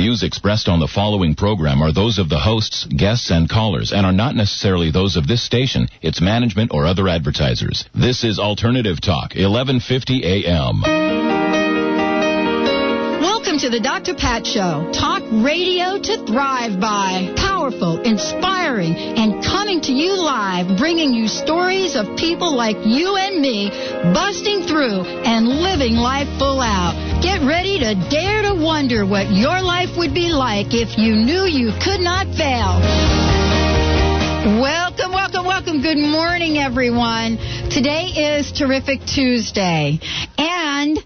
views expressed on the following program are those of the hosts, guests, and callers and are not necessarily those of this station, its management, or other advertisers. This is Alternative Talk, 1150 AM. Welcome to the Dr. Pat Show. Talk radio to thrive by. Powerful, inspiring, and coming to you live, bringing you stories of people like you and me busting through and living life full out. Get ready to dare to wonder what your life would be like if you knew you could not fail. Welcome, welcome, welcome. Good morning, everyone. Today is Terrific Tuesday, and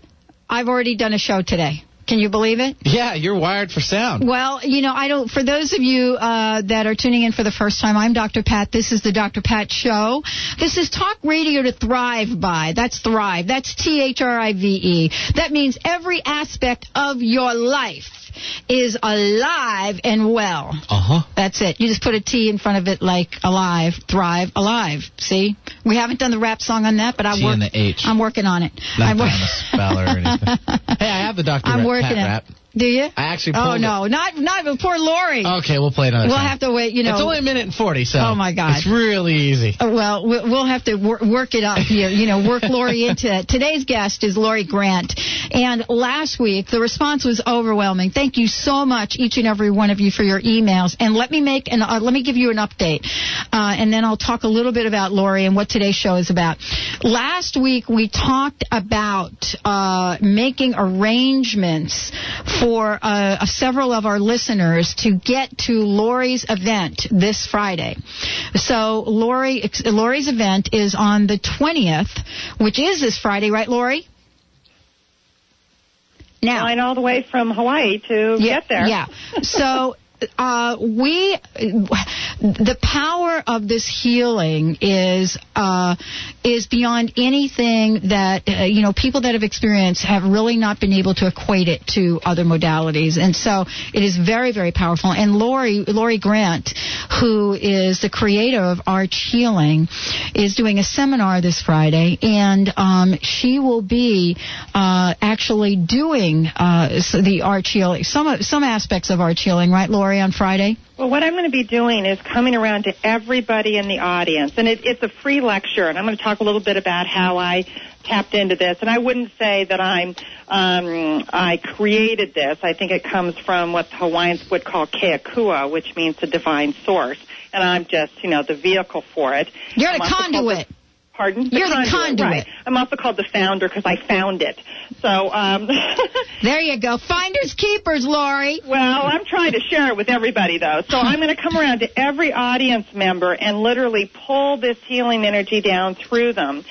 I've already done a show today. Can you believe it? Yeah, you're wired for sound. Well, you know, I don't. For those of you uh, that are tuning in for the first time, I'm Dr. Pat. This is the Dr. Pat Show. This is talk radio to thrive by. That's thrive. That's T H R I V E. That means every aspect of your life is alive and well. Uh huh. That's it. You just put a T in front of it like alive, thrive, alive. See? We haven't done the rap song on that, but I'm, T and the H. I'm working on it. Not trying to spell or anything. hey, I have the Dr. I'm Rap- working Pat it. rap. Do you? I actually Oh no, not not with poor Laurie. Okay, we'll play it another we'll time. have to wait. You know. It's only a minute and 40, so. Oh, my God. It's really easy. Uh, Well, we- we'll have to wor- work it up here. You know, work Laurie into it. Today's guest is Laurie Grant, and last week the response was overwhelming. Thank you so much, each and every one of you, for your emails. And let me make an uh, let me give you an update, uh, and then I'll talk a little bit about Laurie and what today's show is about. Last week we talked about uh, making arrangements for uh, several of our listeners to get to Laurie's event this Friday. So Laurie, Laurie's event is on the 20th, which is this Friday, right, Laurie? Now, flying all the way from Hawaii to yeah, get there. Yeah. So uh, we, the power of this healing is uh, is beyond anything that uh, you know people that have experienced have really not been able to equate it to other modalities, and so it is very very powerful. And Laurie Laurie Grant, who is the creator of Arch Healing, is doing a seminar this Friday, and um, she will be uh, actually doing uh, the Arch Healing, some some aspects of Arch Healing, right, Laurie, on Friday. Well, what I'm going to be doing is coming around to everybody in the audience, and it, it's a free lecture, and I'm going to talk a little bit about how I tapped into this. And I wouldn't say that I'm um, I created this. I think it comes from what the Hawaiians would call Ke Akua, which means the divine source, and I'm just you know the vehicle for it. You're the also called the- Pardon? You're the conduit. Right. I'm also called the founder because I found it. So, um, There you go. Finders keepers, Laurie. Well, I'm trying to share it with everybody, though. So I'm going to come around to every audience member and literally pull this healing energy down through them.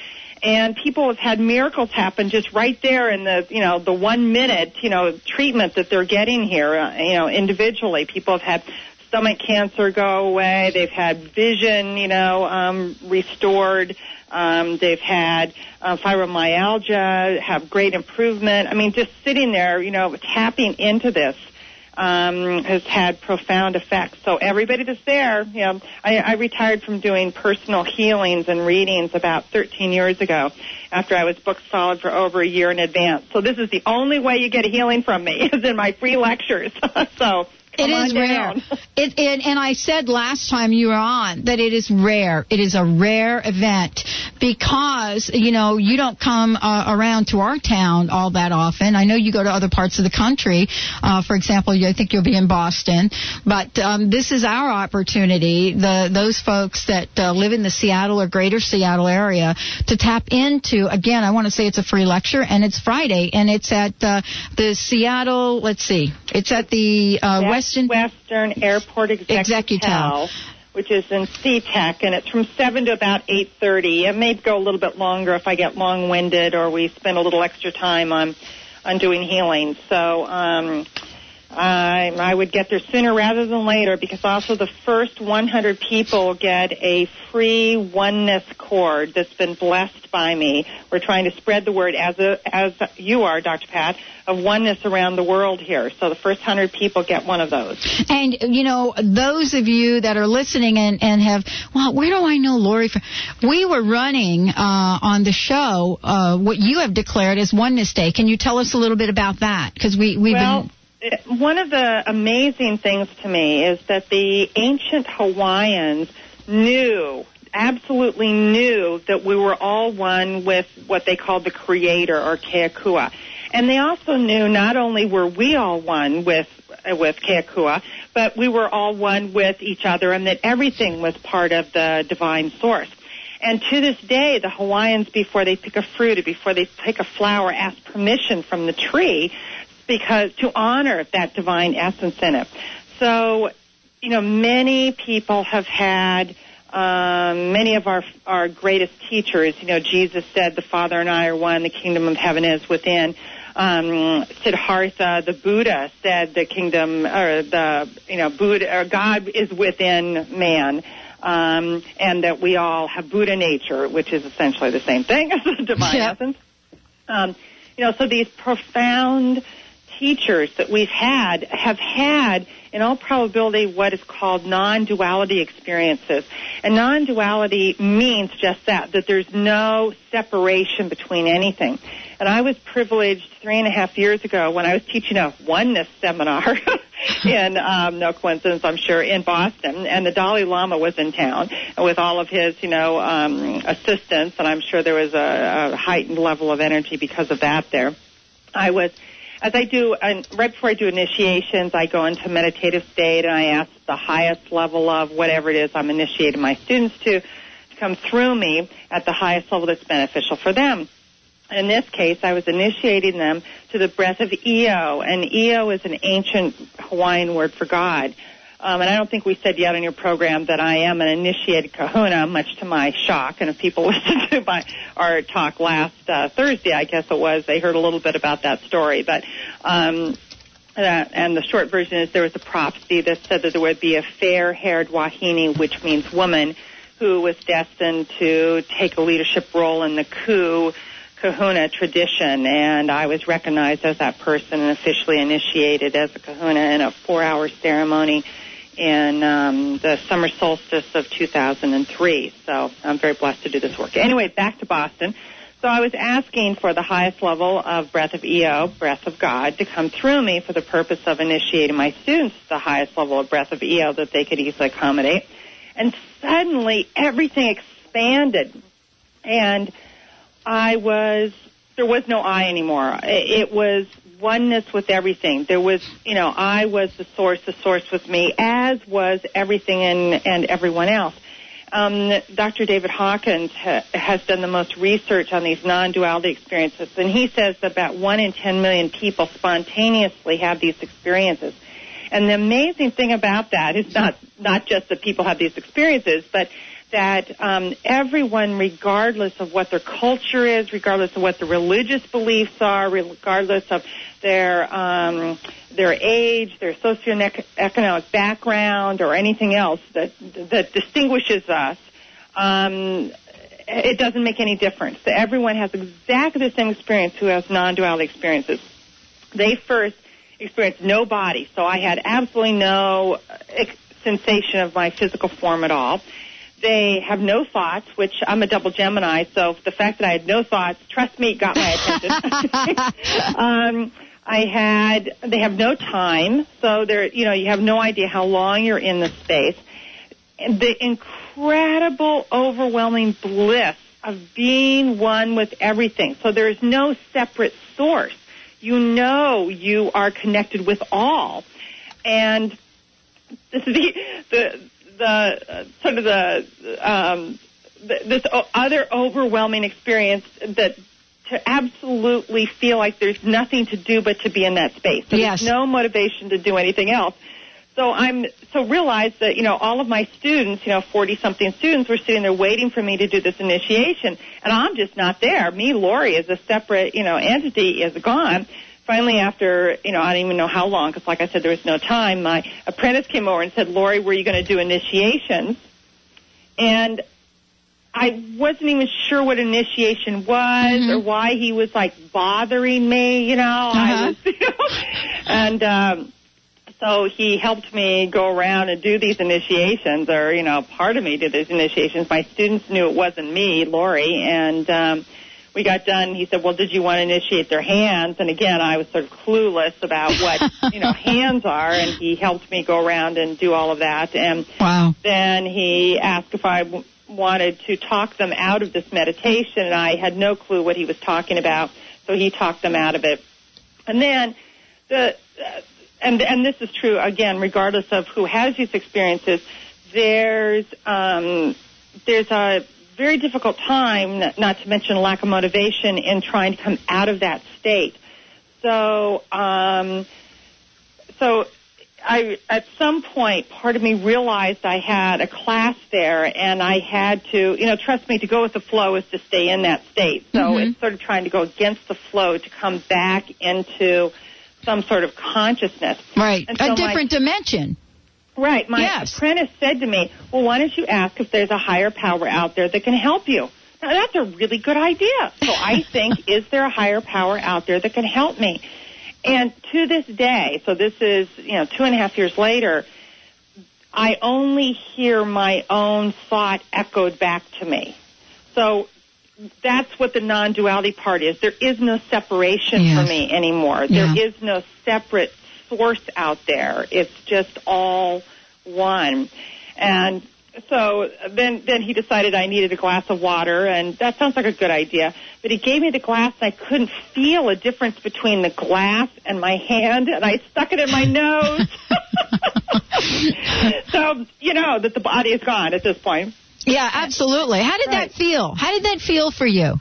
And people have had miracles happen just right there in the, you know, the one minute, you know, treatment that they're getting here, uh, you know, individually. People have had stomach cancer go away. They've had vision, you know, um, restored. Um, they've had uh, fibromyalgia, have great improvement. I mean, just sitting there, you know, tapping into this um, has had profound effects. So everybody that's there, you know, I, I retired from doing personal healings and readings about 13 years ago after I was booked solid for over a year in advance. So this is the only way you get a healing from me is in my free lectures. so It is rare. It, it, and I said last time you were on that it is rare. It is a rare event because you know you don't come uh, around to our town all that often. I know you go to other parts of the country. Uh, for example, I think you'll be in Boston, but um, this is our opportunity. The those folks that uh, live in the Seattle or Greater Seattle area to tap into. Again, I want to say it's a free lecture and it's Friday and it's at uh, the Seattle. Let's see, it's at the uh, That's Western Airport Executive, Executel. which is in SeaTac, and it's from 7 to about 8.30. It may go a little bit longer if I get long-winded or we spend a little extra time on, on doing healing. So um, I, I would get there sooner rather than later because also the first 100 people get a free oneness cord that's been blessed by me. We're trying to spread the word as a, as you are, Dr. Pat, of oneness around the world here. So the first 100 people get one of those. And you know, those of you that are listening and, and have, well, where do I know Lori from? We were running uh, on the show uh, what you have declared as Oneness Day. Can you tell us a little bit about that? Because we we've well, been one of the amazing things to me is that the ancient Hawaiians knew, absolutely knew, that we were all one with what they called the Creator or Ke Akua. And they also knew not only were we all one with with Ke Akua, but we were all one with each other and that everything was part of the divine source. And to this day, the Hawaiians, before they pick a fruit or before they pick a flower, ask permission from the tree because to honor that divine essence in it. So, you know, many people have had um, many of our our greatest teachers. You know, Jesus said, "The Father and I are one. The kingdom of heaven is within." Um, Siddhartha, the Buddha, said, "The kingdom, or the you know, Buddha, or God is within man." Um, and that we all have Buddha nature, which is essentially the same thing as the divine Yep. essence. Um, you know, so these profound teachers that we've had have had, in all probability, what is called non-duality experiences. And non-duality means just that, that there's no separation between anything. And I was privileged three and a half years ago when I was teaching a oneness seminar in, um, no coincidence, I'm sure, in Boston. And the Dalai Lama was in town with all of his, you know, um, assistants. And I'm sure there was a, a heightened level of energy because of that there. I was, as I do, and right before I do initiations, I go into meditative state and I ask the highest level of whatever it is I'm initiating my students to, to come through me at the highest level that's beneficial for them. In this case, I was initiating them to the breath of Eo, and Eo is an ancient Hawaiian word for God. Um, and I don't think we said yet on your program that I am an initiated kahuna, much to my shock. And if people listened to my our talk last uh, Thursday, I guess it was, they heard a little bit about that story. But um, uh, and the short version is there was a prophecy that said that there would be a fair-haired wahine, which means woman, who was destined to take a leadership role in the coup kahuna tradition, and I was recognized as that person and officially initiated as a kahuna in a four-hour ceremony in um, the summer solstice of 2003. So I'm very blessed to do this work. Anyway, back to Boston. So I was asking for the highest level of breath of EO, breath of God, to come through me for the purpose of initiating my students to the highest level of breath of EO that they could easily accommodate. And suddenly everything expanded. And I was, there was no I anymore. It it was oneness with everything. There was, you know, I was the source, the source was me, as was everything and, and everyone else. Um, Dr. David Hawkins ha- has done the most research on these non-duality experiences, and he says that about one in ten million people spontaneously have these experiences. And the amazing thing about that is not not just that people have these experiences, but that um, everyone, regardless of what their culture is, regardless of what their religious beliefs are, regardless of their um, their age, their socioeconomic background, or anything else that that distinguishes us, um, it doesn't make any difference. Everyone has exactly the same experience who has non-duality experiences. They first experienced no body, so I had absolutely no sensation of my physical form at all. They have no thoughts, which I'm a double Gemini, so the fact that I had no thoughts, trust me, got my attention. um, I had, they have no time, so they're, you know, you have no idea how long you're in the space. And the incredible, overwhelming bliss of being one with everything. So there's no separate source. You know you are connected with all. And this is the, the, the uh, sort of the um, th- this o- other overwhelming experience that to absolutely feel like there's nothing to do but to be in that space. So Yes. There's no motivation to do anything else. So I'm so realized that you know all of my students, you know, 40 something students, were sitting there waiting for me to do this initiation, and I'm just not there. Me, Laurie, as a separate you know entity, is gone. Finally, after you know, I don't even know how long, because like I said, there was no time. My apprentice came over and said, "Laurie, were you going to do initiations?" And I wasn't even sure what initiation was or why he was like bothering me. You know, I was, you know, and. um so he helped me go around and do these initiations, or you know, part of me did these initiations. My students knew it wasn't me, Laurie, and um, we got done. He said, "Well, did you want to initiate their hands?" And again, I was sort of clueless about what you know hands are, and he helped me go around and do all of that. And Wow. then he asked if I w- wanted to talk them out of this meditation, and I had no clue what he was talking about, so he talked them out of it. And then the uh, and and this is true again, regardless of who has these experiences. There's um, there's a very difficult time, not to mention lack of motivation in trying to come out of that state. So, um, so I, at some point, part of me realized I had a class there, and I had to, you know, trust me, to go with the flow is to stay in that state. So Mhm. it's sort of trying to go against the flow to come back into some sort of consciousness. Right. And a so my- different dimension. Right. My Yes. apprentice said to me, well, why don't you ask if there's a higher power out there that can help you? Now, that's a really good idea. So I think, is there a higher power out there that can help me? And to this day, so this is, you know, two and a half years later, I only hear my own thought echoed back to me. So that's what the non-duality part is. There is no separation Yes. for me anymore. There Yeah. is no separate source out there. It's just all one. And so then, then he decided I needed a glass of water, and that sounds like a good idea. But he gave me the glass, and I couldn't feel a difference between the glass and my hand, and I stuck it in my nose. so you know that the body is gone at this point. Yeah, absolutely. How did Right. that feel? How did that feel for you?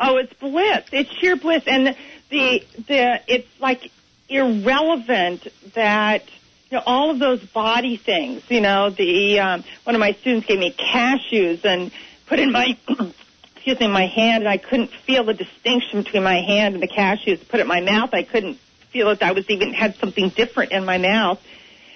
Oh, it's bliss. It's sheer bliss, and the the it's like irrelevant that you know all of those body things. You know, the um, one of my students gave me cashews and put in my excuse me my hand, and I couldn't feel the distinction between my hand and the cashews. Put it in my mouth, I couldn't feel that I was even had something different in my mouth.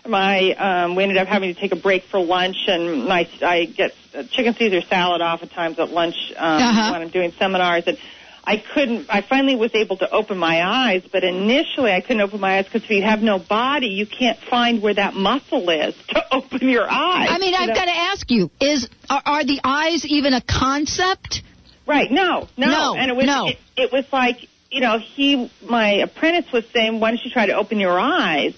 My um, we ended up having to take a break for lunch, and my I get uh, chicken Caesar salad oftentimes at lunch um, Uh-huh. when I'm doing seminars, and I couldn't. I finally was able to open my eyes, but initially I couldn't open my eyes because if you have no body, you can't find where that muscle is to open your eyes. I mean, I've know? got to ask you: Is are, are the eyes even a concept? Right. No. No. No, And it was no. It, it was like you know he my apprentice was saying, why don't you try to open your eyes?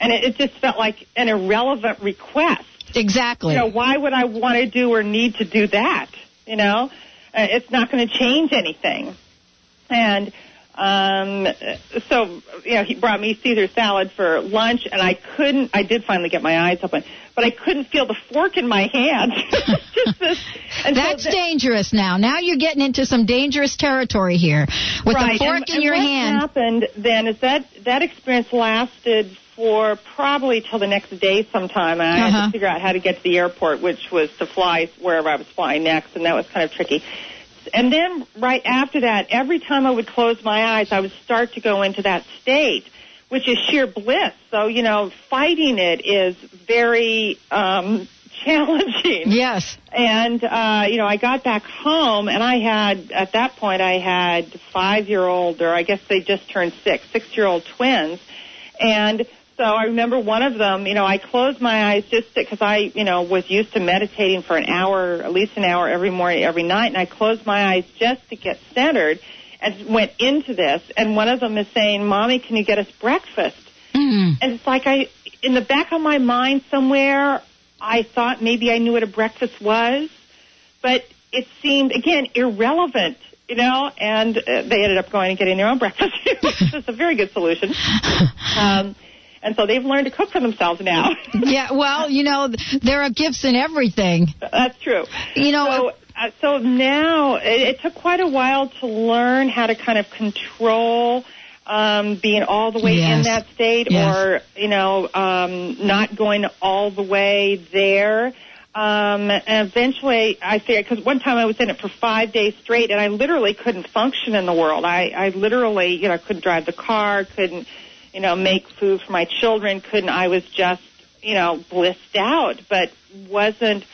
And it, it just felt like an irrelevant request. Exactly. You know, why would I want to do or need to do that? You know, it's not going to change anything. And um, so, you know, he brought me Caesar salad for lunch, and I couldn't. I did finally get my eyes open, but I couldn't feel the fork in my hand. Just this, so That's that- dangerous now. Now you're getting into some dangerous territory here with right. the fork and, in and your what hand. What happened then is that that experience lasted for probably till the next day sometime, and I had Uh-huh. to figure out how to get to the airport, which was to fly wherever I was flying next, and that was kind of tricky. And then right after that, every time I would close my eyes, I would start to go into that state, which is sheer bliss. So you know, fighting it is very um, challenging. Yes. And uh, you know, I got back home, and I had at that point I had five-year-old, or I guess they just turned six, six-year-old twins, and so I remember one of them. You know, I closed my eyes just because I, you know, was used to meditating for an hour, at least an hour every morning, every night, and I closed my eyes just to get centered, and went into this. And one of them is saying, "Mommy, can you get us breakfast?" Mm. And it's like I, in the back of my mind somewhere, I thought maybe I knew what a breakfast was, but it seemed again irrelevant, you know. And uh, they ended up going and getting their own breakfast. it's a very good solution. Um, and so they've learned to cook for themselves now. Yeah. Well, you know, there are gifts in everything. That's true. You know. So, uh, so now it, it took quite a while to learn how to kind of control um, being all the way in that state, Yes. or you know, um, not going all the way there. Um, and eventually, I figured because one time I was in it for five days straight, and I literally couldn't function in the world. I, I literally, you know, couldn't drive the car, couldn't, you know, make food for my children, couldn't. I was just, you know, blissed out, but wasn't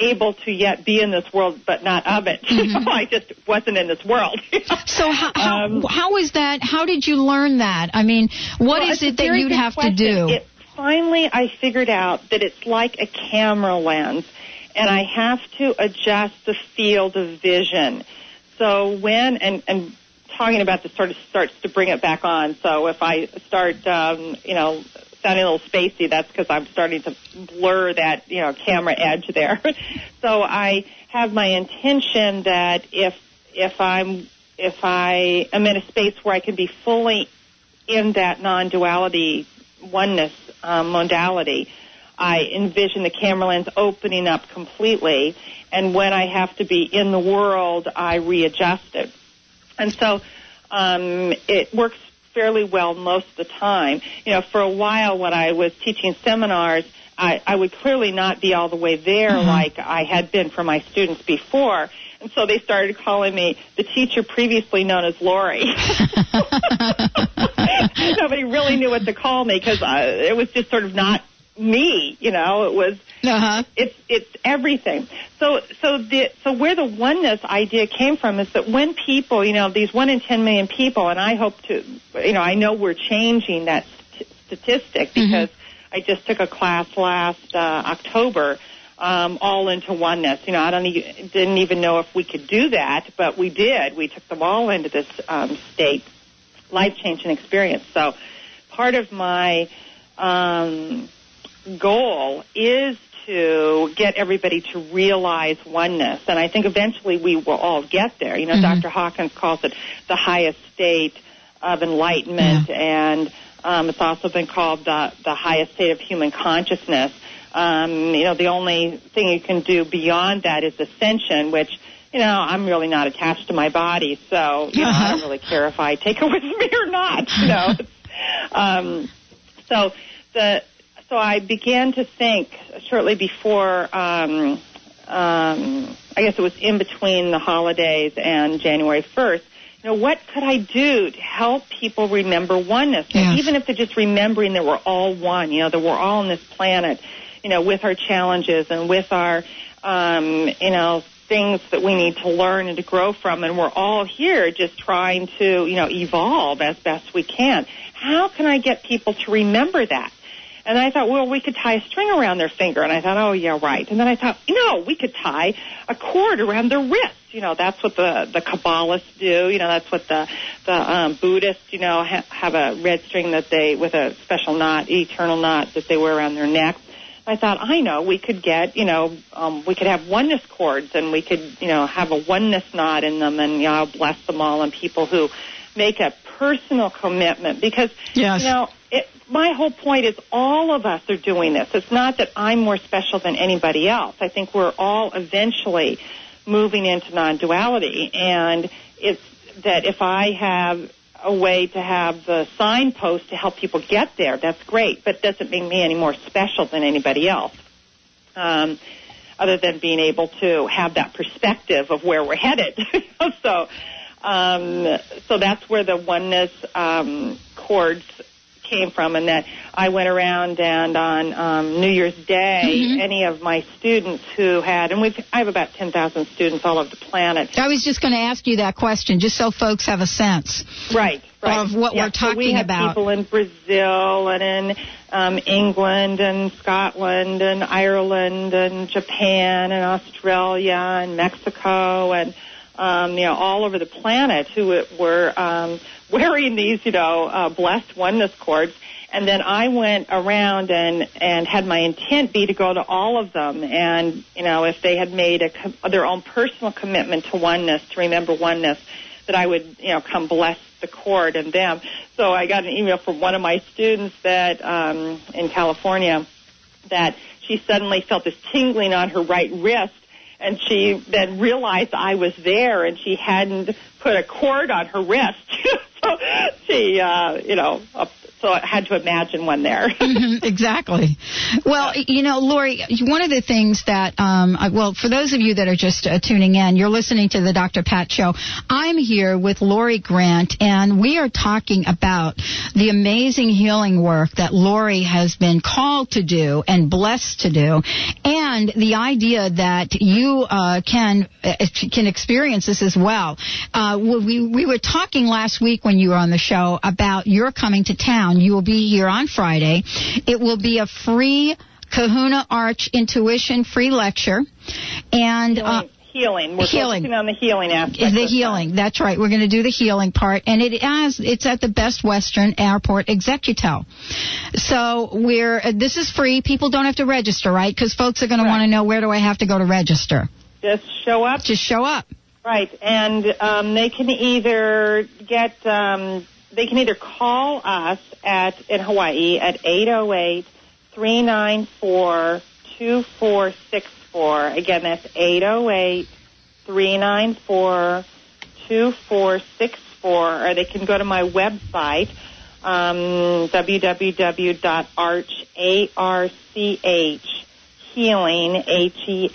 able to yet be in this world, but not of it. I just wasn't in this world. So how, how Um, how is that? How did you learn that? I mean, what Well, is it that you'd have question. to do? It, finally, I figured out that it's like a camera lens, and I have to adjust the field of vision. so when and and talking about this sort of starts to bring it back on. So if I start, um, you know, sounding a little spacey, that's because I'm starting to blur that, you know, camera edge there. so I have my intention that if if I'm if I am in a space where I can be fully in that non-duality oneness um, modality, I envision the camera lens opening up completely, and when I have to be in the world, I readjust it. And so um, it works fairly well most of the time. You know, for a while when I was teaching seminars, I, I would clearly not be all the way there mm-hmm. like I had been for my students before. And so they started calling me the teacher previously known as Laurie. Nobody really knew what to call me because uh, it was just sort of not me. You know, it was uh-huh. it's it's everything. So so the so where the oneness idea came from is that when people, you know, these one in ten million people, and I hope to, you know, I know we're changing that st- statistic mm-hmm. because mm-hmm. I just took a class last uh, October. Um, all into oneness. You know, I don't didn't even know if we could do that, but we did. We took them all into this um, state, life changing experience. So, part of my um, goal is to get everybody to realize oneness. And I think eventually we will all get there. You know, mm-hmm. Dr. Hawkins calls it the highest state of enlightenment, yeah. and um, it's also been called the, the highest state of human consciousness. Um, you know, the only thing you can do beyond that is ascension, which you know, I'm really not attached to my body, so you know. I don't really care if I take it with me or not. You know, um, so the so I began to think shortly before, um, um, I guess it was in between the holidays and January 1st, you know, what could I do to help people remember oneness? Yes. Even if they're just remembering that we're all one, you know, that we're all on this planet, you know, with our challenges and with our, um, you know, things that we need to learn and to grow from, and we're all here just trying to, you know, evolve as best we can. How can I get people to remember that? And I thought, well, we could tie a string around their finger. And I thought, oh, yeah, right. And then I thought, no, we could tie a cord around their wrist. You know, that's what the the Kabbalists do. You know, that's what the the um, Buddhists, you know, ha- have a red string that they with a special knot, eternal knot that they wear around their neck. I thought, I know, we could get, you know, um, we could have oneness cords and we could, you know, have a oneness knot in them and, you know, I'll bless them all and people who make a personal commitment because, yes. you know, my whole point is all of us are doing this. It's not that I'm more special than anybody else. I think we're all eventually moving into non-duality, and it's that if I have a way to have the signpost to help people get there, that's great, but it doesn't make me any more special than anybody else. Um, other than being able to have that perspective of where we're headed. so, um, so that's where the oneness um, cords came from, and that I went around and on um, New Year's Day, mm-hmm. any of my students who had, and we've I have about ten thousand students all over the planet. I was just going to ask you that question, just so folks have a sense, right, right. of what yeah, we're talking so we have about. People in Brazil and in um, England and Scotland and Ireland and Japan and Australia and Mexico and um, you know all over the planet who were. Um, wearing these, you know, uh, blessed oneness cords. And then I went around and and had my intent be to go to all of them, and you know, if they had made a, their own personal commitment to oneness, to remember oneness, that I would, you know, come bless the cord and them. So I got an email from one of my students that um, in California that she suddenly felt this tingling on her right wrist and she then realized I was there and she hadn't put a cord on her wrist. so she, uh, you know, so I had to imagine one there. mm-hmm, exactly. Well, you know, Laurie, one of the things that, um, well, for those of you that are just uh, tuning in, you're listening to the Dr. Pat Show. I'm here with Laurie Grant, and we are talking about the amazing healing work that Laurie has been called to do and blessed to do, and the idea that you uh, can uh, can experience this as well. Uh, we we were talking last week when you were on the show about your coming to town. You will be here on Friday. It will be a free Kahuna Arch Intuition free lecture, and. Uh, healing. We're Healing. focusing on the healing aspect. the healing. That's right. We're going to do the healing part, and it has it's at the Best Western Airport Executel. So we're uh, this is free. People don't have to register, right? Because folks are going to want to know where do I have to go to register. Just show up. Just show up. Right, and um, they can either get um, they can either call us at in Hawaii at eight zero eight three nine four two four six four. Again, that's eight zero eight three nine four two four six four, or they can go to my website um, www.arch healing, H-E-A-L-I-N-G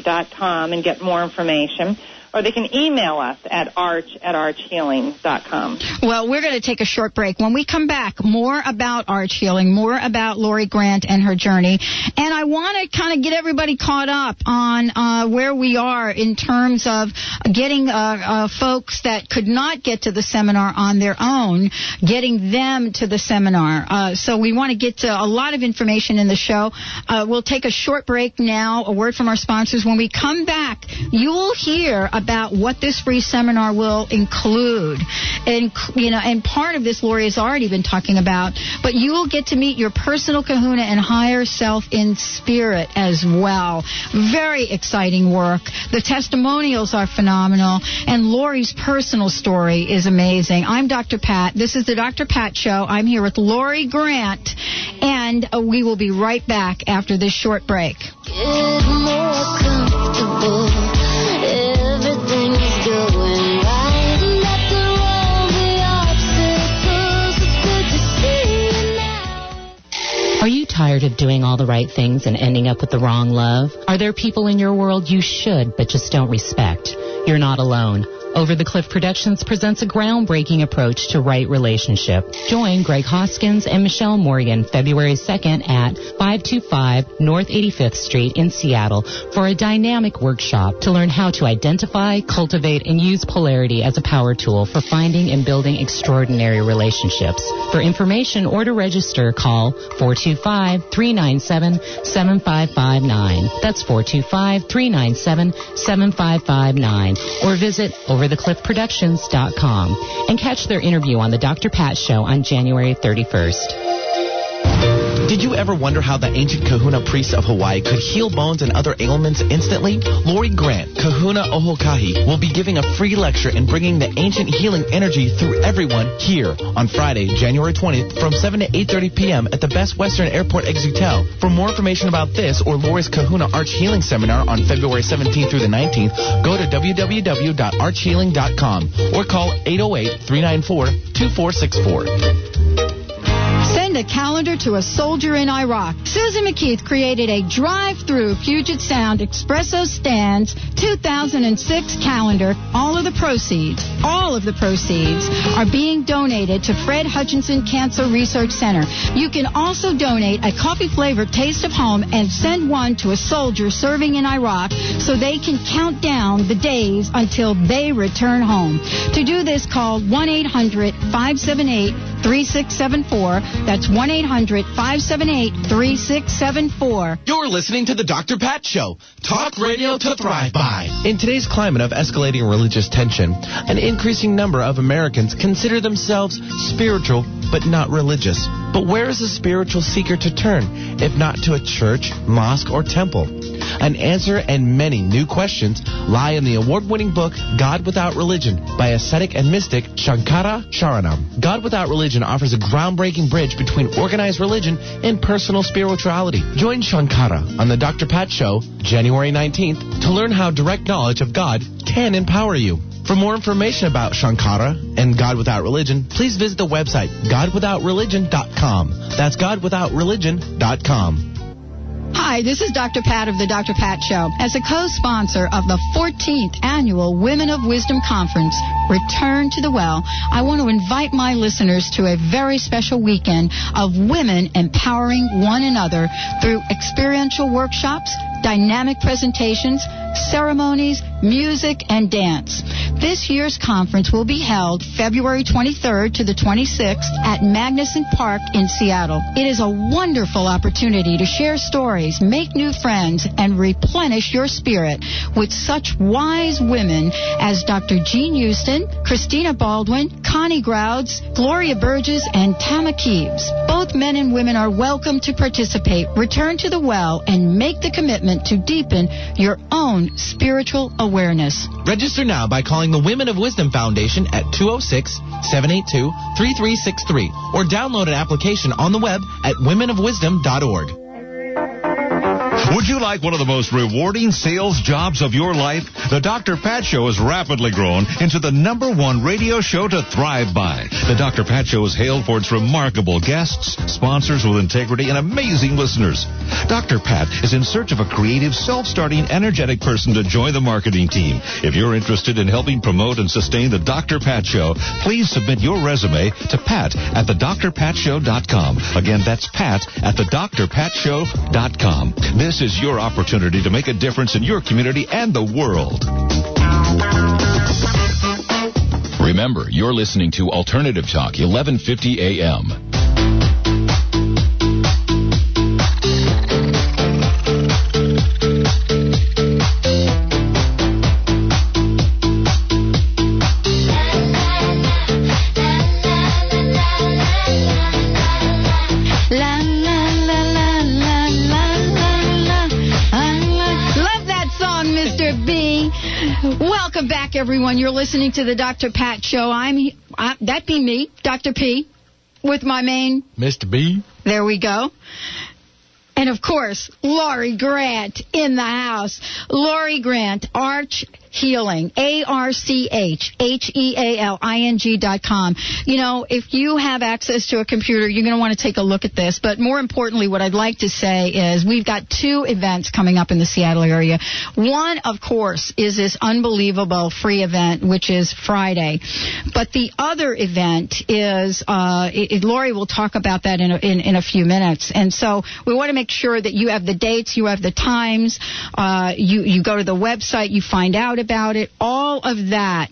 dot com and get more information. Or they can email us at arch at archhealing dot com. Well, we're going to take a short break. When we come back, more about arch healing, more about Laurie Grant and her journey. And I want to kind of get everybody caught up on uh, where we are in terms of getting uh, uh, folks that could not get to the seminar on their own, getting them to the seminar. Uh, so we want to get to a lot of information in the show. Uh, we'll take a short break now, a word from our sponsors. When we come back, you will hear about what this free seminar will include. And, you know, and part of this Laurie has already been talking about, but you will get to meet your personal kahuna and higher self in spirit as well. Very exciting work. The testimonials are phenomenal, and Laurie's personal story is amazing. I'm Dr. Pat. This is the Dr. Pat Show. I'm here with Laurie Grant, and uh, we will be right back after this short break. Tired of doing all the right things and ending up with the wrong love? Are there people in your world you should but just don't respect? You're not alone. Over the Cliff Productions presents a groundbreaking approach to right relationship. Join Greg Hoskins and Michelle Morgan February 2nd at 525 North 85th Street in Seattle for a dynamic workshop to learn how to identify, cultivate, and use polarity as a power tool for finding and building extraordinary relationships. For information or to register, call 425-397-7559. That's 425-397-7559 or visit overthecliffproductions.com and catch their interview on the Dr. Pat Show on January 31st. Did you ever wonder how the ancient kahuna priests of Hawaii could heal bones and other ailments instantly? Laurie Grant, Kahuna Ohokahi, will be giving a free lecture and bringing the ancient healing energy through everyone here on Friday, January 20th from 7 to 8.30 p.m. at the Best Western Airport Executel. For more information about this or Laurie's Kahuna Arch Healing Seminar on February 17th through the 19th, go to www.archhealing.com or call 808-394-2464. Send a calendar to a soldier in Iraq. Susan McKeith created a drive-through Puget Sound Espresso Stands 2006 calendar. All of the proceeds, all of the proceeds are being donated to Fred Hutchinson Cancer Research Center. You can also donate a coffee-flavored taste of home and send one to a soldier serving in Iraq so they can count down the days until they return home. To do this, call 1-800-578-3674. That's 1-800-578-3674. You're listening to the Dr. Pat Show. Talk radio to thrive by. In today's climate of escalating religious tension, an increasing number of Americans consider themselves spiritual but not religious. But where is a spiritual seeker to turn, if not to a church, mosque, or temple? An answer and many new questions lie in the award-winning book God Without Religion by ascetic and mystic Shankara Sharanam. God Without Religion offers a groundbreaking bridge between organized religion and personal spirituality. Join Shankara on the Dr. Pat Show January 19th to learn how direct knowledge of God can empower you. For more information about Shankara and God Without Religion, please visit the website godwithoutreligion.com. That's godwithoutreligion.com. Hi, this is Dr. Pat of the Dr. Pat Show. As a co-sponsor of the 14th annual Women of Wisdom Conference, Return to the Well, I want to invite my listeners to a very special weekend of women empowering one another through experiential workshops, dynamic presentations, ceremonies, music, and dance. This year's conference will be held February 23rd to the 26th at Magnuson Park in Seattle. It is a wonderful opportunity to share stories, make new friends, and replenish your spirit with such wise women as Dr. Jean Houston, Christina Baldwin, Connie Grauds, Gloria Burgess, and Tama Kieves. Both men and women are welcome to participate. Return to the well and make the commitment to deepen your own spiritual awareness. Register now by calling the Women of Wisdom Foundation at 206 782 3363 or download an application on the web at womenofwisdom.org. Would you like one of the most rewarding sales jobs of your life? The Dr. Pat Show has rapidly grown into the number one radio show to thrive by. The Dr. Pat Show is hailed for its remarkable guests, sponsors with integrity, and amazing listeners. Dr. Pat is in search of a creative, self-starting, energetic person to join the marketing team. If you're interested in helping promote and sustain the Dr. Pat Show, please submit your resume to pat at thedrpatshow.com. Again, that's pat at thedrpatshow.com. This is your opportunity to make a difference in your community and the world. Remember, you're listening to Alternative Talk, 1150 AM. Back, everyone. You're listening to the Dr. Pat Show. I'm I, that be me, Dr. P, with my main. Mr. B. There we go. And of course, Laurie Grant in the house. Laurie Grant, Arch Healing, A-R-C-H-H-E-A-L-I-N-G dot com. You know, if you have access to a computer, you're going to want to take a look at this. But more importantly, what I'd like to say is we've got two events coming up in the Seattle area. One, of course, is this unbelievable free event, which is Friday. But the other event is, uh, it- Laurie will talk about that in a, in, in a few minutes. And so we want to make sure that you have the dates, you have the times, uh, you, you go to the website, you find out about it. All of that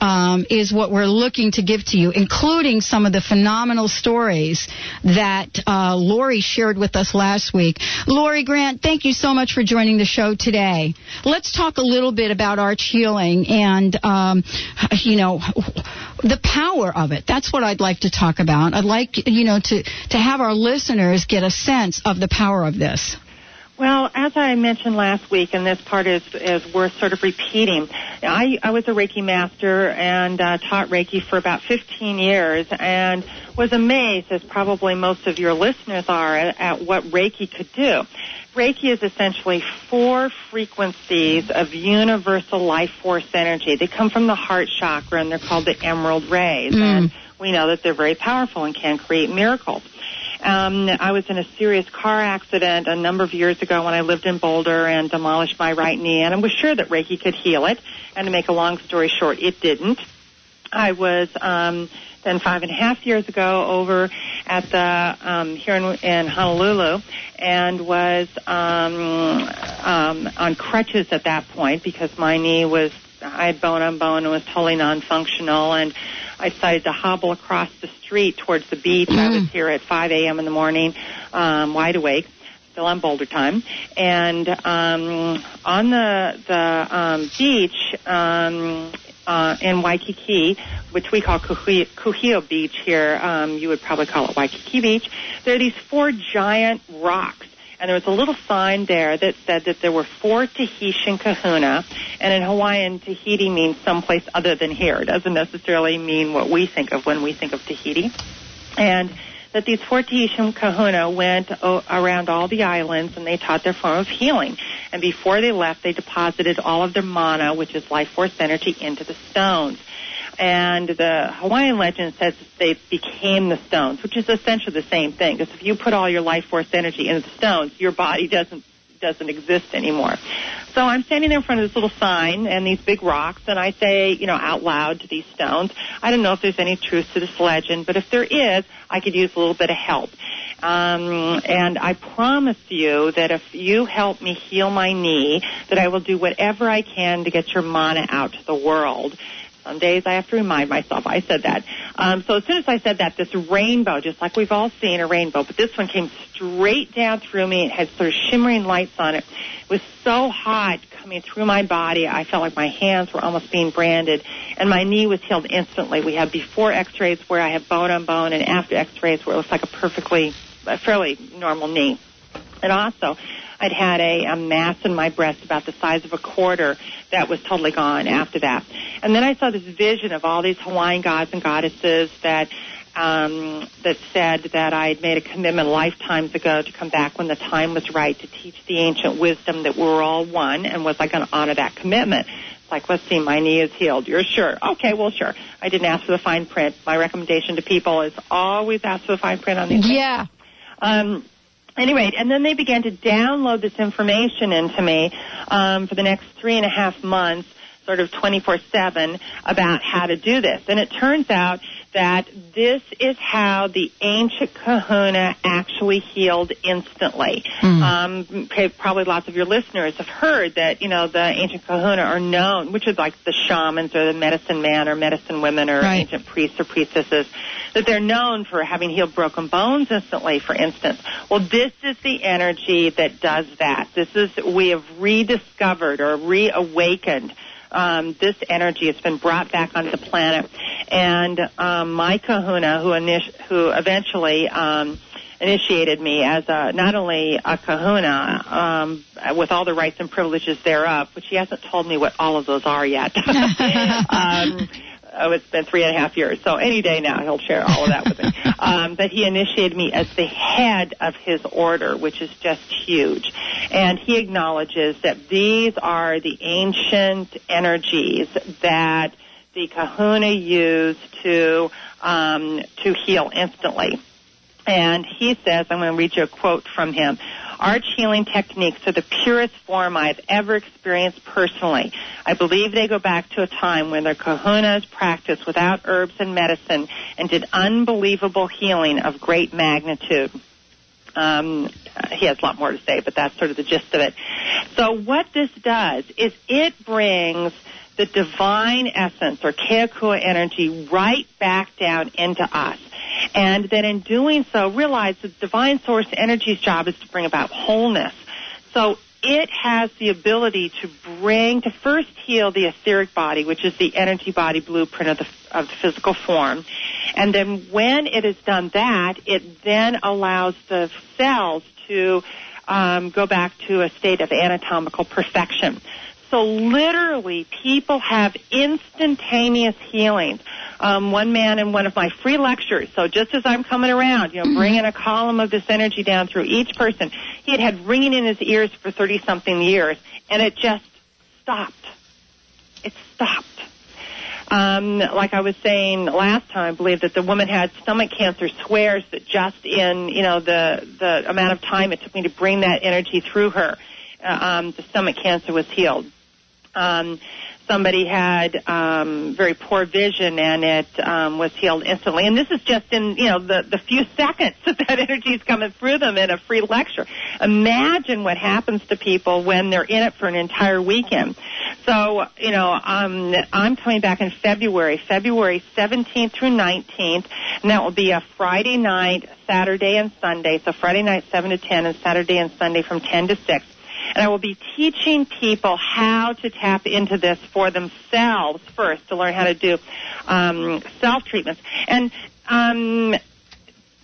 um, is what we're looking to give to you, including some of the phenomenal stories that uh, Laurie shared with us last week. Laurie Grant, thank you so much for joining the show today. Let's talk a little bit about arch healing and, um, you know, the power of it. That's what I'd like to talk about. I'd like, you know, to, to have our listeners get a sense of the power of this. Well, as I mentioned last week, and this part is, is worth sort of repeating, I, I was a Reiki master and uh, taught Reiki for about 15 years and was amazed, as probably most of your listeners are, at, at what Reiki could do. Reiki is essentially four frequencies of universal life force energy. They come from the heart chakra and they're called the emerald rays. And we know that they're very powerful and can create miracles. Um, I was in a serious car accident a number of years ago when I lived in Boulder and demolished my right knee, and I was sure that Reiki could heal it. And to make a long story short, it didn't. I was um, then five and a half years ago over at the um, here in, in Honolulu, and was um, um, on crutches at that point because my knee was I had bone on bone and was totally non-functional, and I decided to hobble across the street towards the beach. I was here at 5 a.m. in the morning, um, wide awake still on Boulder time, and um, on the the um, beach um, uh, in Waikiki, which we call Kuhio, Kuhio Beach here, um, you would probably call it Waikiki Beach. There are these four giant rocks. And there was a little sign there that said that there were four Tahitian kahuna, and in Hawaiian, Tahiti means someplace other than here. It doesn't necessarily mean what we think of when we think of Tahiti. And that these four Tahitian kahuna went o- around all the islands and they taught their form of healing. And before they left, they deposited all of their mana, which is life force energy, into the stones. And the Hawaiian legend says they became the stones, which is essentially the same thing. Because if you put all your life force energy into the stones, your body doesn't doesn't exist anymore. So I'm standing there in front of this little sign and these big rocks, and I say, you know, out loud to these stones, I don't know if there's any truth to this legend, but if there is, I could use a little bit of help. Um, and I promise you that if you help me heal my knee, that I will do whatever I can to get your mana out to the world. Some days I have to remind myself I said that. Um, so as soon as I said that, this rainbow, just like we've all seen a rainbow, but this one came straight down through me. It had sort of shimmering lights on it. It was so hot coming through my body. I felt like my hands were almost being branded, and my knee was healed instantly. We had before X-rays where I have bone on bone, and after X-rays where it looks like a perfectly, a fairly normal knee. And also, I'd had a, a mass in my breast about the size of a quarter that was totally gone after that. And then I saw this vision of all these Hawaiian gods and goddesses that um, that said that I had made a commitment lifetimes ago to come back when the time was right to teach the ancient wisdom that we're all one, and was I going to honor that commitment? It's like, let's see, my knee is healed. You're sure? Okay, well, sure. I didn't ask for the fine print. My recommendation to people is always ask for the fine print on these. things. Yeah. Anyway, and then they began to download this information into me um, for the next three and a half months, sort of 24/7, about how to do this. And it turns out that this is how the ancient Kahuna actually healed instantly. Um, probably lots of your listeners have heard that you know the ancient Kahuna are known, which is like the shamans or the medicine man or medicine women or Right. ancient priests or priestesses that they're known for having healed broken bones instantly, for instance. Well, this is the energy that does that. This is, we have rediscovered or reawakened um, this energy. It's been brought back onto the planet. And um, my kahuna, who, init- who eventually um, initiated me as a, not only a kahuna um, with all the rights and privileges thereof, which he hasn't told me what all of those are yet. um, oh, it's been three and a half years. So any day now he'll share all of that with me. Um, but he initiated me as the head of his order, which is just huge. And he acknowledges that these are the ancient energies that the kahuna used to um, to heal instantly. And he says, I'm going to read you a quote from him. Arch healing techniques are the purest form I've ever experienced personally. I believe they go back to a time when the kahunas practiced without herbs and medicine and did unbelievable healing of great magnitude. Um, he has a lot more to say, but that's sort of the gist of it. So what this does is it brings the divine essence or Ke Akua energy right back down into us. And then in doing so, realize that divine source energy's job is to bring about wholeness. So it has the ability to bring, to first heal the etheric body, which is the energy body blueprint of the, of the physical form. And then when it has done that, it then allows the cells to um, go back to a state of anatomical perfection. So literally, people have instantaneous healings. Um, one man in one of my free lectures, so just as I'm coming around, you know, bringing a column of this energy down through each person, he had had ringing in his ears for 30 something years, and it just stopped. It stopped. Um, like I was saying last time, I believe that the woman had stomach cancer. Swears that just in you know the the amount of time it took me to bring that energy through her, uh, um, the stomach cancer was healed. Um, somebody had um, very poor vision and it um, was healed instantly. And this is just in you know the the few seconds that that energy is coming through them in a free lecture. Imagine what happens to people when they're in it for an entire weekend. So you know um, I'm coming back in February, February 17th through 19th, and that will be a Friday night, Saturday and Sunday. So Friday night 7 to 10 and Saturday and Sunday from 10 to 6 and I will be teaching people how to tap into this for themselves first to learn how to do um, self treatments. And um,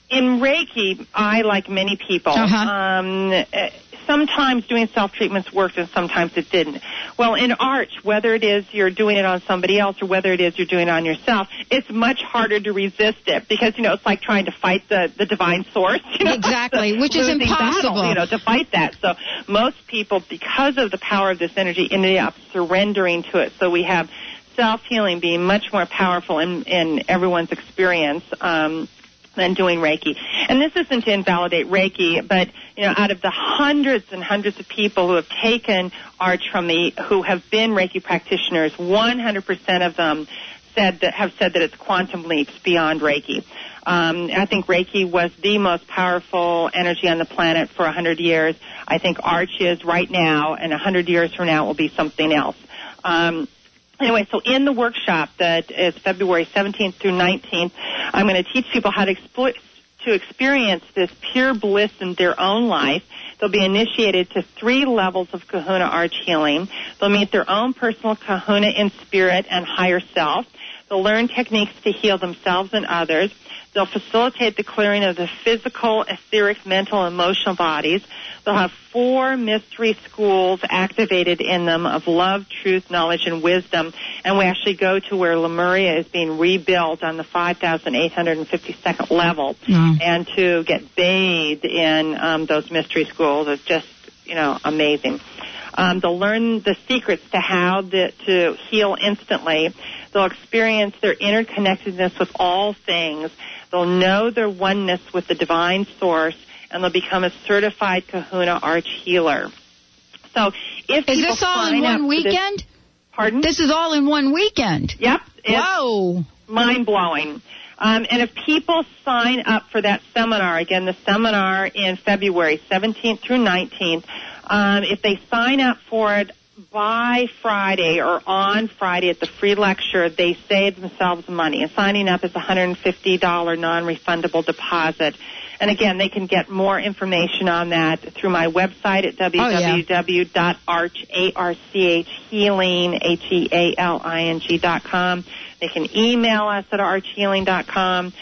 in Reiki, I, like many people, Uh-huh. um, sometimes doing self treatments worked and sometimes it didn't. Well, in Arch, whether it is you're doing it on somebody else or whether it is you're doing it on yourself, it's much harder to resist it because you know it's like trying to fight the the divine source. You know, Exactly, which is impossible. Battle, you know, to fight that. So most people, because of the power of this energy, ended up surrendering to it. So we have self healing being much more powerful in in everyone's experience. Um, than doing Reiki. And this isn't to invalidate Reiki, but you know, out of the hundreds and hundreds of people who have taken Arch from me, who have been Reiki practitioners, 100% of them said that have said that it's quantum leaps beyond Reiki. Um, I think Reiki was the most powerful energy on the planet for 100 years. I think Arch is right now, and 100 years from now it will be something else. Um, Anyway, so in the workshop that is February 17th through 19th, I'm going to teach people how to to experience this pure bliss in their own life. They'll be initiated to three levels of kahuna arch healing. They'll meet their own personal kahuna in spirit and higher self. They'll learn techniques to heal themselves and others. They'll facilitate the clearing of the physical, etheric, mental, emotional bodies. They'll have four mystery schools activated in them of love, truth, knowledge, and wisdom. And we actually go to where Lemuria is being rebuilt on the 5,852nd level. Wow. And to get bathed in um, those mystery schools is just, you know, amazing. Um, they'll learn the secrets to how the, to heal instantly. They'll experience their interconnectedness with all things. They'll know their oneness with the divine source, and they'll become a certified Kahuna Arch healer. So, if Is this all in one for this- weekend? pardon? This is all in one weekend. Yep. Whoa. mind blowing. Um, and if people sign up for that seminar, again, the seminar in February 17th through 19th, um, if they sign up for it by Friday or on Friday at the free lecture, they save themselves money. And signing up is a $150 non-refundable deposit. And again, they can get more information on that through my website at oh, www.arch, H-E-A-L-I-N-G.com. They can email us at archhealing.com,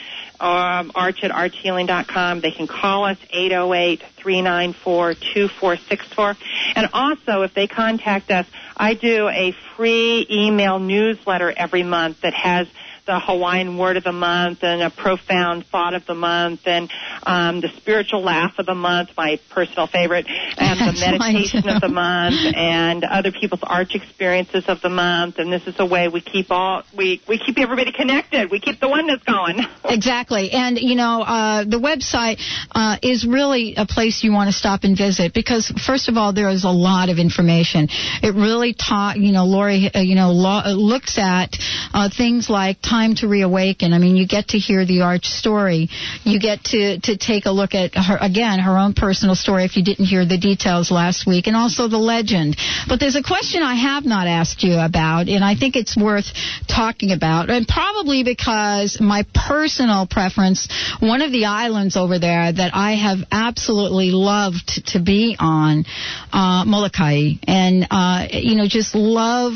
um, arch at archhealing.com. They can call us 808-394-2464. And also, if they contact us, I do a free email newsletter every month that has the Hawaiian word of the month and a profound thought of the month and um, the spiritual laugh of the month, my personal favorite, and the meditation of the month and other people's arch experiences of the month. And this is a way we keep all we we keep everybody connected. We keep the oneness going. Exactly. And, you know, uh, the website uh, is really a place you want to stop and visit because, first of all, there is a lot of information. It really taught, you know, Laurie, uh, you know, lo- looks at uh, things like time to reawaken. I mean, you get to hear the arch story. You get to, to take a look at her, again, her own personal story if you didn't hear the details last week and also the legend. But there's a question I have not asked you about and I think it's worth talking about and probably because my personal preference, one of the islands over there that I have absolutely loved to be on, uh, Molokai, and uh, you know just love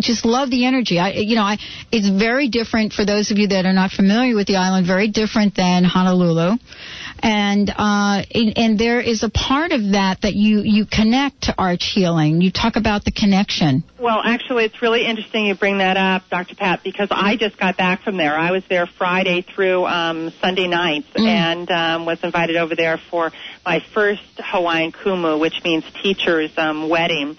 just love the energy. I, you know, I, it's very different for those of you that are not familiar with the island. Very different than Honolulu, and uh, and, and there is a part of that that you you connect to arch healing. You talk about the connection. Well, actually, it's really interesting you bring that up, Dr. Pat, because I just got back from there. I was there Friday through um, Sunday nights and um, was invited over there for my first Hawaiian kumu, which means teacher's um, wedding,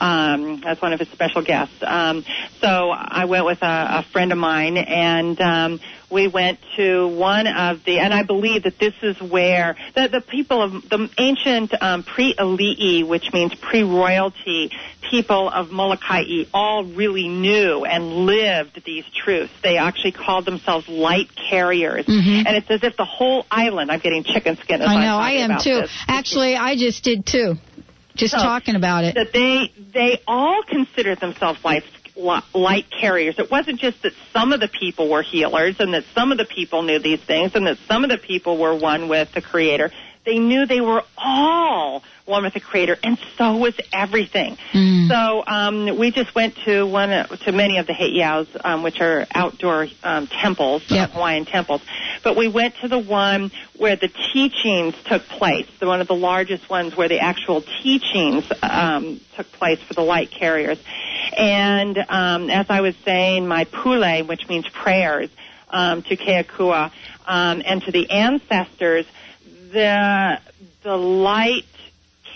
um, as one of his special guests. Um, so I went with a, a friend of mine, and um, we went to one of the, and I believe that this is where the, the people of the ancient um, pre-Ali'i, which means pre-royalty, people of Molokai all really knew and lived these truths. They actually called themselves light carriers. Mhm. And it's as if the whole island, I'm getting chicken skin as I I'm know, I am too. this. Actually, I just did too. Just So, talking about it. That they they all considered themselves light light carriers. It wasn't just that some of the people were healers and that some of the people knew these things and that some of the people were one with the Creator. They knew they were all one with the Creator, and so was everything. Mm. So um, we just went to one to many of the heiaus, um, which are outdoor um, temples, uh, Yep. Hawaiian temples. But we went to the one where the teachings took place, the one of the largest ones where the actual teachings um, took place for the light carriers. And um, as I was saying, my pule, which means prayers, um, to Ke Akua um, and to the ancestors, the the light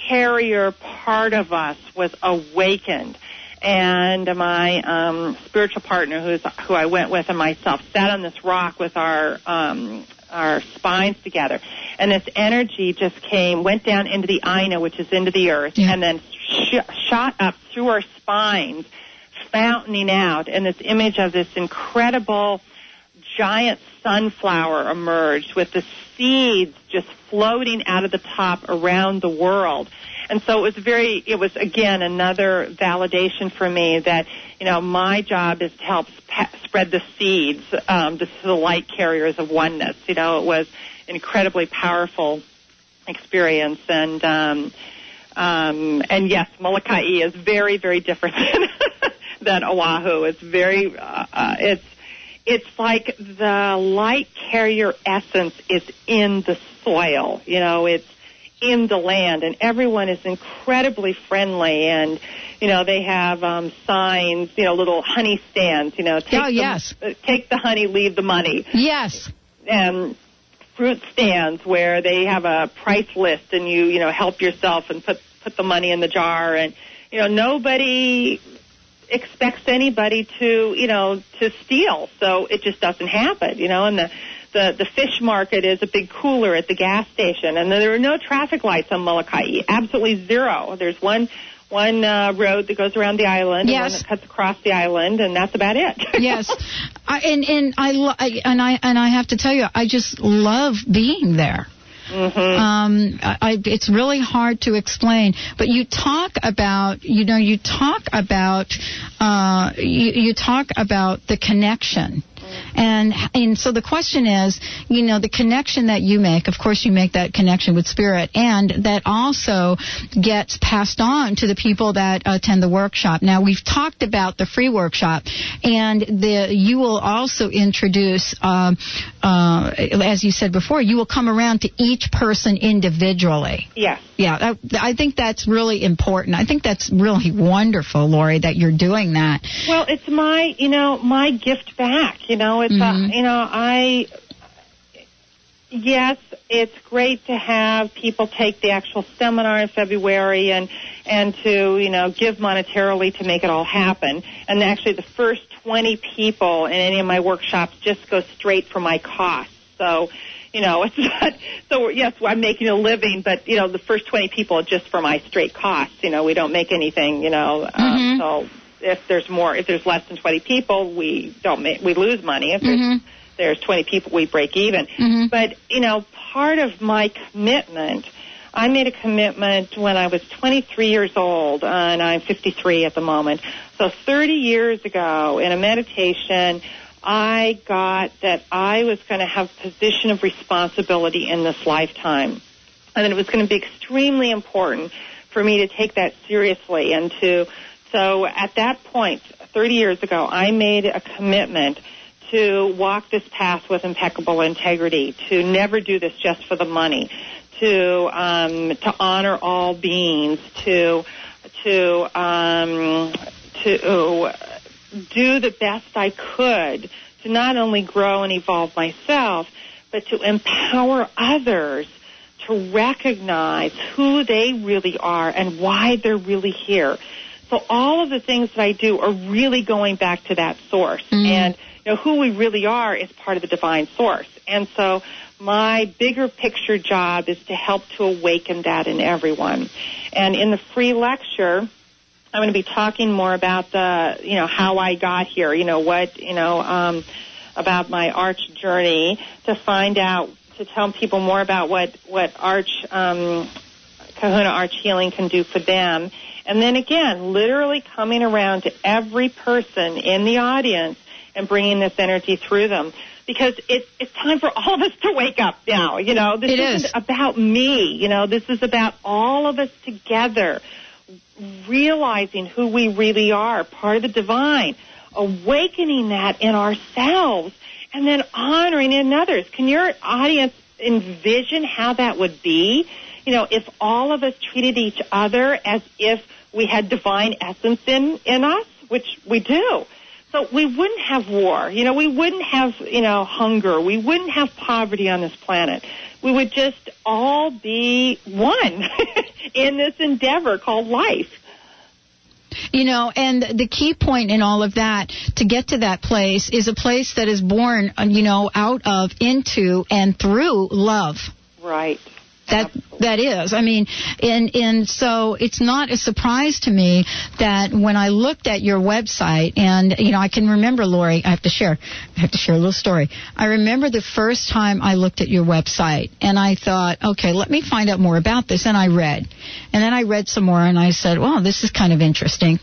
carrier part of us was awakened. And my um, spiritual partner, who's who I went with, and myself sat on this rock with our um, our spines together, and this energy just came, went down into the Aina, which is into the earth, Yeah. and then sh- shot up through our spines, fountaining out, and this image of this incredible giant sunflower emerged with the seeds just floating out of the top around the world. And so it was very, it was again another validation for me that, you know, my job is to help sp- spread the seeds, um, the, the light carriers of oneness. You know, it was an incredibly powerful experience and, um, um, and yes, Molokai is very, very different than, than Oahu. It's very, uh, uh, it's, it's like the light carrier essence is in the soil. You know, it's in the land, and everyone is incredibly friendly. And you know, they have um, signs, you know, little honey stands. You know, take Oh, the, yes. uh, take the honey, leave the money Yes. and fruit stands where they have a price list and you you know help yourself and put put the money in the jar and you know nobody expects anybody to you know to steal. So it just doesn't happen you know and the the the fish market is a big cooler at the gas station. And there are no traffic lights on Molokai. Absolutely zero. There's one one uh, road that goes around the island and one that cuts across the island and that's about it. Yes, I, and and I, lo- I and I and I have to tell you, I just love being there. Hmm Um, I- it's really hard to explain, but you talk about, you know, you talk about, uh, you, you talk about the connection. And and so the question is, you know, the connection that you make, of course you make that connection with spirit and that also gets passed on to the people that attend the workshop. Now we've talked about the free workshop and the you will also introduce um, uh, as you said before, you will come around to each person individually. yes Yeah, I, I think that's really important. I think that's really wonderful, Laurie, that you're doing that. Well, it's my, you know, my gift back. You know, it's, uh, you know, I, yes, it's great to have people take the actual seminar in February and, and to, you know, give monetarily to make it all happen. And actually the first 20 people in any of my workshops just go straight for my costs. So, you know, it's not, so yes, I'm making a living, but, you know, the first 20 people just for my straight costs. You know, we don't make anything, you know, uh, Mhm. so if there's more, if there's less than 20 people, we don't make, we lose money. If there's, Mhm. there's 20 people, we break even. Mhm. But, you know, part of my commitment, I made a commitment when I was 23 years old, uh, and I'm 53 at the moment. So 30 years ago, in a meditation, I got that I was going to have a position of responsibility in this lifetime. And that it was going to be extremely important for me to take that seriously and to, so at that point, 30 years ago, I made a commitment to walk this path with impeccable integrity, to never do this just for the money, to um, to honor all beings, to to um, to do the best I could to not only grow and evolve myself, but to empower others to recognize who they really are and why they're really here. So all of the things that I do are really going back to that source. Mm. And you know, who we really are is part of the divine source. And so my bigger picture job is to help to awaken that in everyone. And in the free lecture, I'm going to be talking more about the, you know, how I got here, you know, what, you know, um, about my arch journey to find out, to tell people more about what, what arch, um, Kahuna Arch Healing can do for them. And then again, literally coming around to every person in the audience and bringing this energy through them. Because it's, it's time for all of us to wake up now, you know. This It isn't is. about me, you know. This is about all of us together realizing who we really are, part of the divine, awakening that in ourselves, and then honoring in others. Can your audience envision how that would be? You know, if all of us treated each other as if we had divine essence in, in us, which we do. So we wouldn't have war. You know, we wouldn't have, you know, hunger. We wouldn't have poverty on this planet. We would just all be one in this endeavor called life. You know, and the key point in all of that to get to that place is a place that is born, uh, you know, out of, into, and through love. Right. That that is. I mean, and and so it's not a surprise to me that when I looked at your website, and you know, I can remember, Laurie. I have to share. I have to share a little story. I remember the first time I looked at your website, and I thought, okay, let me find out more about this. And I read, and then I read some more, and I said, well, this is kind of interesting.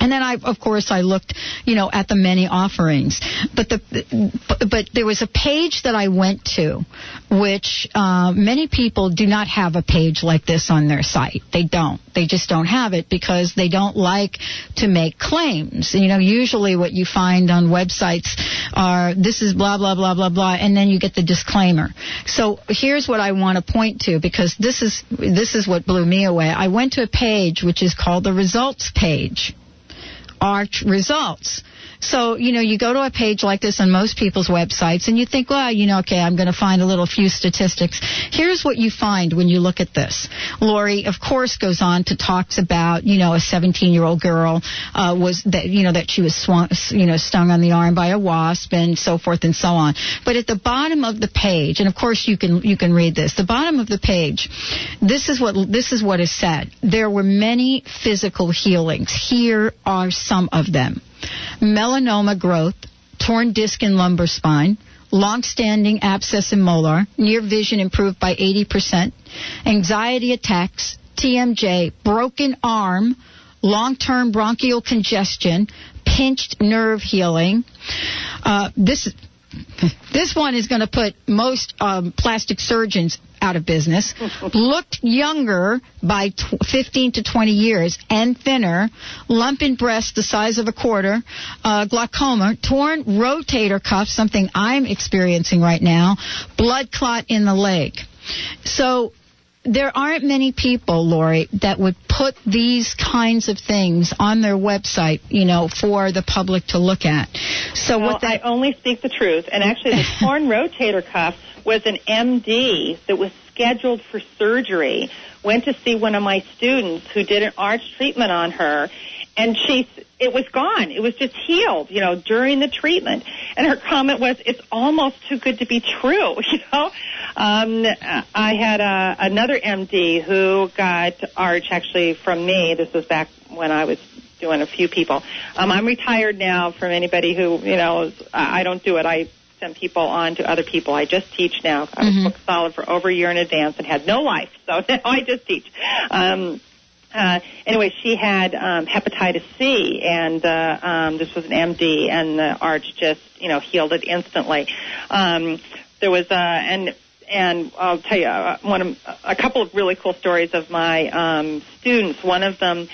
And then I, of course, I looked, you know, at the many offerings. But the, but, there was a page that I went to, which uh, many people do not have a page like this on their site. They don't. They just don't have it because they don't like to make claims. You know, usually what you find on websites are this is blah blah blah blah blah, and then you get the disclaimer. So here's what I want to point to because this is this is what blew me away. I went to a page which is called the results page. Arch results. So, you know, you go to a page like this on most people's websites and you think, well, you know, okay, I'm going to find a little few statistics. Here's what you find when you look at this. Laurie, of course, goes on to talks about, you know, a 17 year old girl, uh, was that, you know, that she was swung, you know, stung on the arm by a wasp and so forth and so on. But at the bottom of the page, and of course you can, you can read this, the bottom of the page, this is what, this is what is said. There were many physical healings. Here are some of them melanoma growth, torn disc in lumbar spine, long-standing abscess in molar, near vision improved by 80%, anxiety attacks, TMJ, broken arm, long-term bronchial congestion, pinched nerve healing. Uh, this this one is going to put most um, plastic surgeons out of business. Looked younger by tw- 15 to 20 years and thinner. Lump in breast the size of a quarter. Uh, glaucoma. Torn rotator cuff, something I'm experiencing right now. Blood clot in the leg. So there aren't many people, Laurie, that would put these kinds of things on their website, you know, for the public to look at. So well, what that I only speak the truth. And actually, the torn rotator cuff was an MD that was scheduled for surgery. Went to see one of my students who did an arch treatment on her, and she it was gone. It was just healed, you know, during the treatment. And her comment was, "It's almost too good to be true." You know, um, I had a, another MD who got arch actually from me. This was back when I was doing a few people. Um, I'm retired now. From anybody who you know, is, I don't do it. I send people on to other people. I just teach now. I was Mhm. booked solid for over a year in advance and had no life, so now I just teach. Um, uh, anyway, she had um, hepatitis C, and uh, um, this was an MD, and the arch just you know healed it instantly. Um, there was uh, and and I'll tell you uh, one of a couple of really cool stories of my um, students. One of them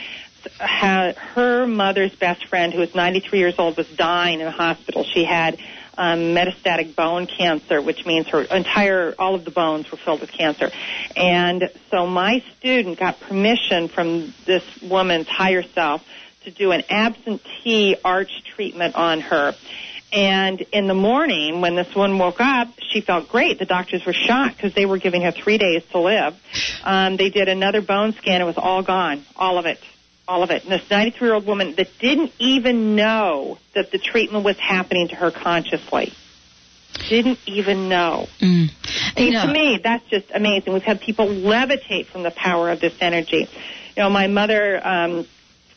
had her mother's best friend, who was 93 years old, was dying in a hospital. She had um, metastatic bone cancer, which means her entire, all of the bones were filled with cancer. And so my student got permission from this woman's higher self to do an absentee arch treatment on her. And in the morning, when this one woke up, she felt great. The doctors were shocked because they were giving her three days to live. Um, they did another bone scan. It was all gone, all of it, all of it. And this 93-year-old woman that didn't even know that the treatment was happening to her consciously. Didn't even know. Mm. See, know- to me, that's just amazing. We've had people levitate from the power of this energy. You know, my mother um,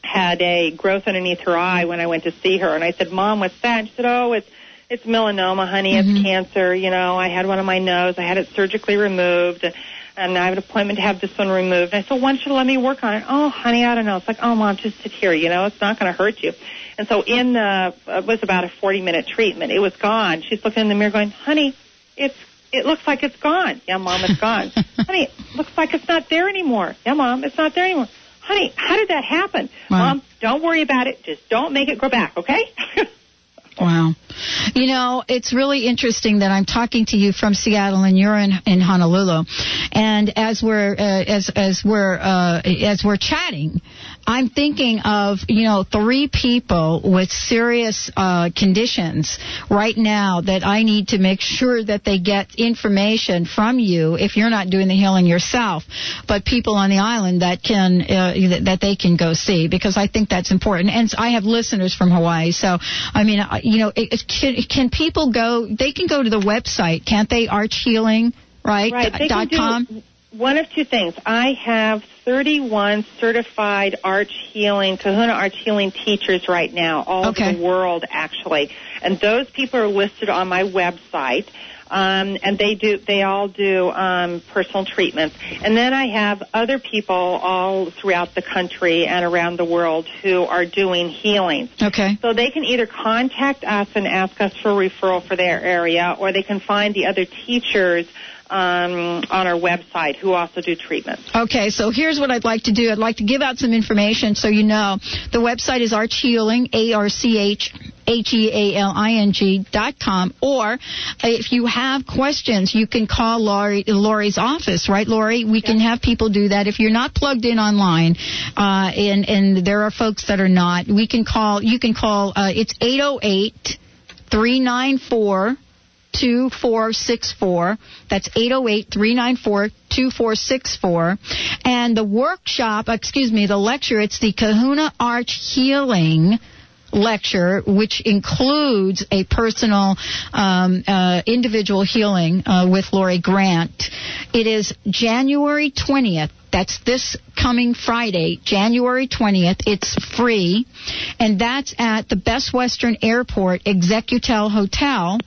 had a growth underneath her eye when I went to see her, and I said, "Mom, what's that?" And she said, "Oh, it's it's melanoma, honey. Mhm. It's cancer. You know, I had one on my nose. I had it surgically removed." And I have an appointment to have this one removed. And I said, why don't you let me work on it? Oh, honey, I don't know. It's like, oh, mom, just sit here. You know, it's not going to hurt you. And so in the, it was about a 40 minute treatment. It was gone. She's looking in the mirror going, honey, it's, it looks like it's gone. Yeah, mom, it's gone. honey, it looks like it's not there anymore. Yeah, mom, it's not there anymore. Honey, how did that happen? Wow. Mom, don't worry about it. Just don't make it go back, okay? Wow. You know, it's really interesting that I'm talking to you from Seattle and you're in, in Honolulu. And as we're, uh, as, as we're, uh, as we're chatting, I'm thinking of, you know, three people with serious, uh, conditions right now that I need to make sure that they get information from you if you're not doing the healing yourself, but people on the island that can, uh, that they can go see because I think that's important. And I have listeners from Hawaii, so I mean, uh, you know, it, it, can, can people go? They can go to the website, can't they? Arch Healing, right? Right. They dot com. do, one of two things. I have 31 certified arch healing, Kahuna arch healing teachers right now, all Okay. over the world actually. And those people are listed on my website. Um, and they do, they all do um, personal treatments. And then I have other people all throughout the country and around the world who are doing healings. Okay. So they can either contact us and ask us for a referral for their area, or they can find the other teachers um, on our website who also do treatments. Okay, so here's what I'd like to do. I'd like to give out some information so you know. The website is Arch Healing, A-R-C-H. H-E-A-L-I-N-G dot com. Or if you have questions, you can call Laurie, Laurie's office, right, Laurie? We can have people do that. If you're not plugged in online, uh, and, and there are folks that are not, we can call, you can call, uh, it's 808 394 2464. That's 808-394-2464. And the workshop, excuse me, the lecture, it's the Kahuna Arch Healing lecture, which includes a personal, um, uh, individual healing uh, with Laurie Grant. It is January 20th. That's this coming Friday, January 20th. It's free. And that's at the Best Western Airport Executel Hotel.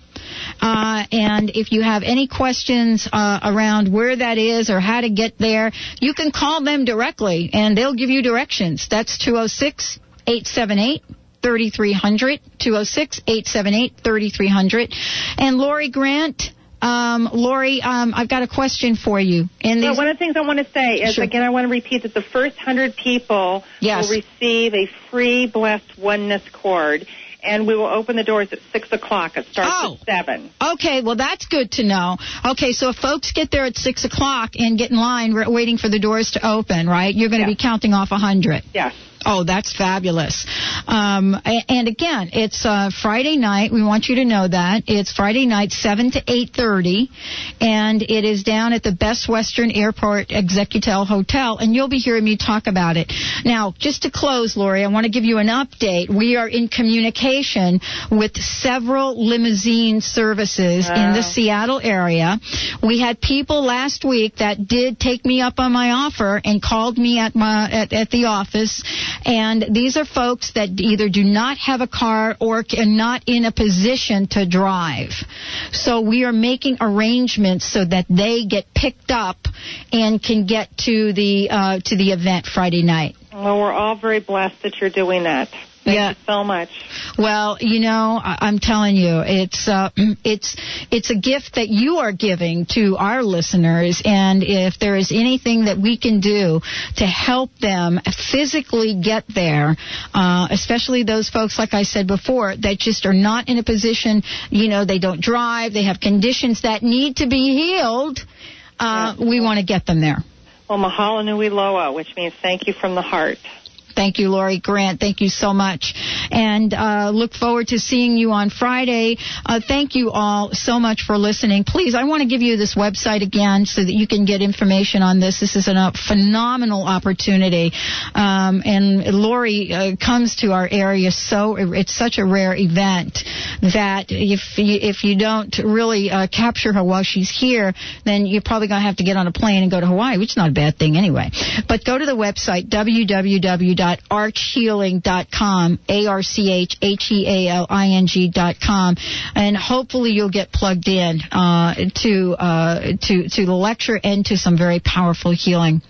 Uh, and if you have any questions uh, around where that is or how to get there, you can call them directly and they'll give you directions. That's 206 878 3300 206 878 3300 and Laurie Grant um, Laurie, um, I've got a question for you. And So one of the things I want to say is, Sure. again, I want to repeat that the first hundred people Yes. will receive a free blessed oneness cord, and we will open the doors at six o'clock. It starts Oh. at seven. Okay, well that's good to know. Okay, so if folks get there at six o'clock and get in line, we're waiting for the doors to open, right? You're going to Yeah. be counting off a hundred. Yes. Oh, that's fabulous. Um, and again, it's uh, Friday night. We want you to know that it's Friday night, seven to eight thirty, and it is down at the Best Western Airport Executel Hotel. And you'll be hearing me talk about it. Now, just to close, Laurie, I want to give you an update. We are in communication with several limousine services in the Seattle area. We had people last week that did take me up on my offer and called me at my at, at the office and these are folks that either do not have a car or are not in a position to drive. So we are making arrangements so that they get picked up and can get to the uh, to the event Friday night. Well, we're all very blessed that you're doing that. Thank Yeah. you so much. Well, you know, I- I'm telling you, it's uh, it's it's a gift that you are giving to our listeners, and if there is anything that we can do to help them physically get there, uh, especially those folks, like I said before, that just are not in a position, you know, they don't drive, they have conditions that need to be healed. Uh, We want to get them there. Well, mahalo nui loa, which means thank you from the heart. Thank you, Laurie Grant. Thank you so much. And uh, look forward to seeing you on Friday. Uh, thank you all so much for listening. Please, I want to give you this website again so that you can get information on this. This is a uh, phenomenal opportunity. Um, and Laurie uh, comes to our area so it's such a rare event that if you, if you don't really uh, capture her while she's here, then you're probably going to have to get on a plane and go to Hawaii, which is not a bad thing anyway. But go to the website www.archhealing.com, A-R-C-H-H-E-A-L-I-N-G dot and hopefully you'll get plugged in uh, to uh, to to the lecture and to some very powerful healing.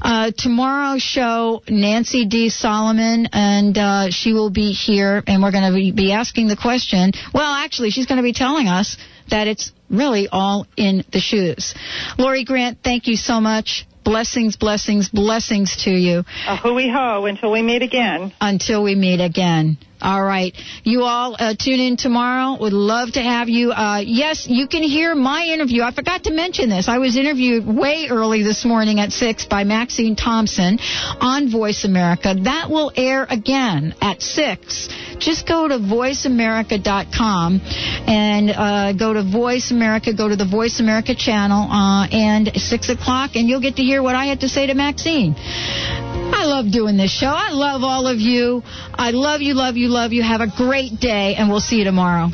Uh, tomorrow's show, Nancy D. Solomon, and uh, she will be here, and we're going to be asking the question. Well, actually, she's going to be telling us that it's really all in the shoes. Laurie Grant, thank you so much. Blessings, blessings, blessings to you. A hui ho until we meet again. Until we meet again. All right. You all uh, tune in tomorrow. Would love to have you. Uh, yes, you can hear my interview. I forgot to mention this. I was interviewed way early this morning at 6 by Maxine Thompson on Voice America. That will air again at 6. Just go to voiceamerica.com and uh, go to Voice America, go to the Voice America channel, uh, and 6 o'clock, and you'll get to hear what I had to say to Maxine. I love doing this show. I love all of you. I love you, love you, love you. Have a great day, and we'll see you tomorrow.